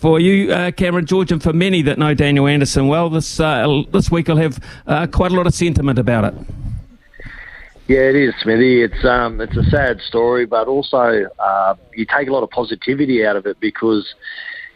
For you, uh, Cameron George, and for many that know Daniel Anderson well, this uh, this week will have uh, quite a lot of sentiment about it. Yeah, it is, Smithy. It's um, it's a sad story, but also uh, you take a lot of positivity out of it because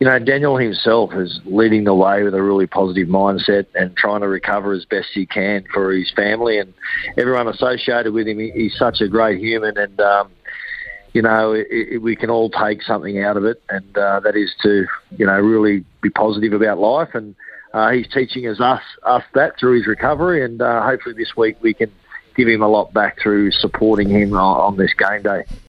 you know Daniel himself is leading the way with a really positive mindset and trying to recover as best he can for his family and everyone associated with him. He's such a great human, and um, you know, it, it, we can all take something out of it, and uh, that is to, you know, really be positive about life. And uh, he's teaching us, us us that through his recovery, and uh, hopefully this week we can give him a lot back through supporting him on, on this game day.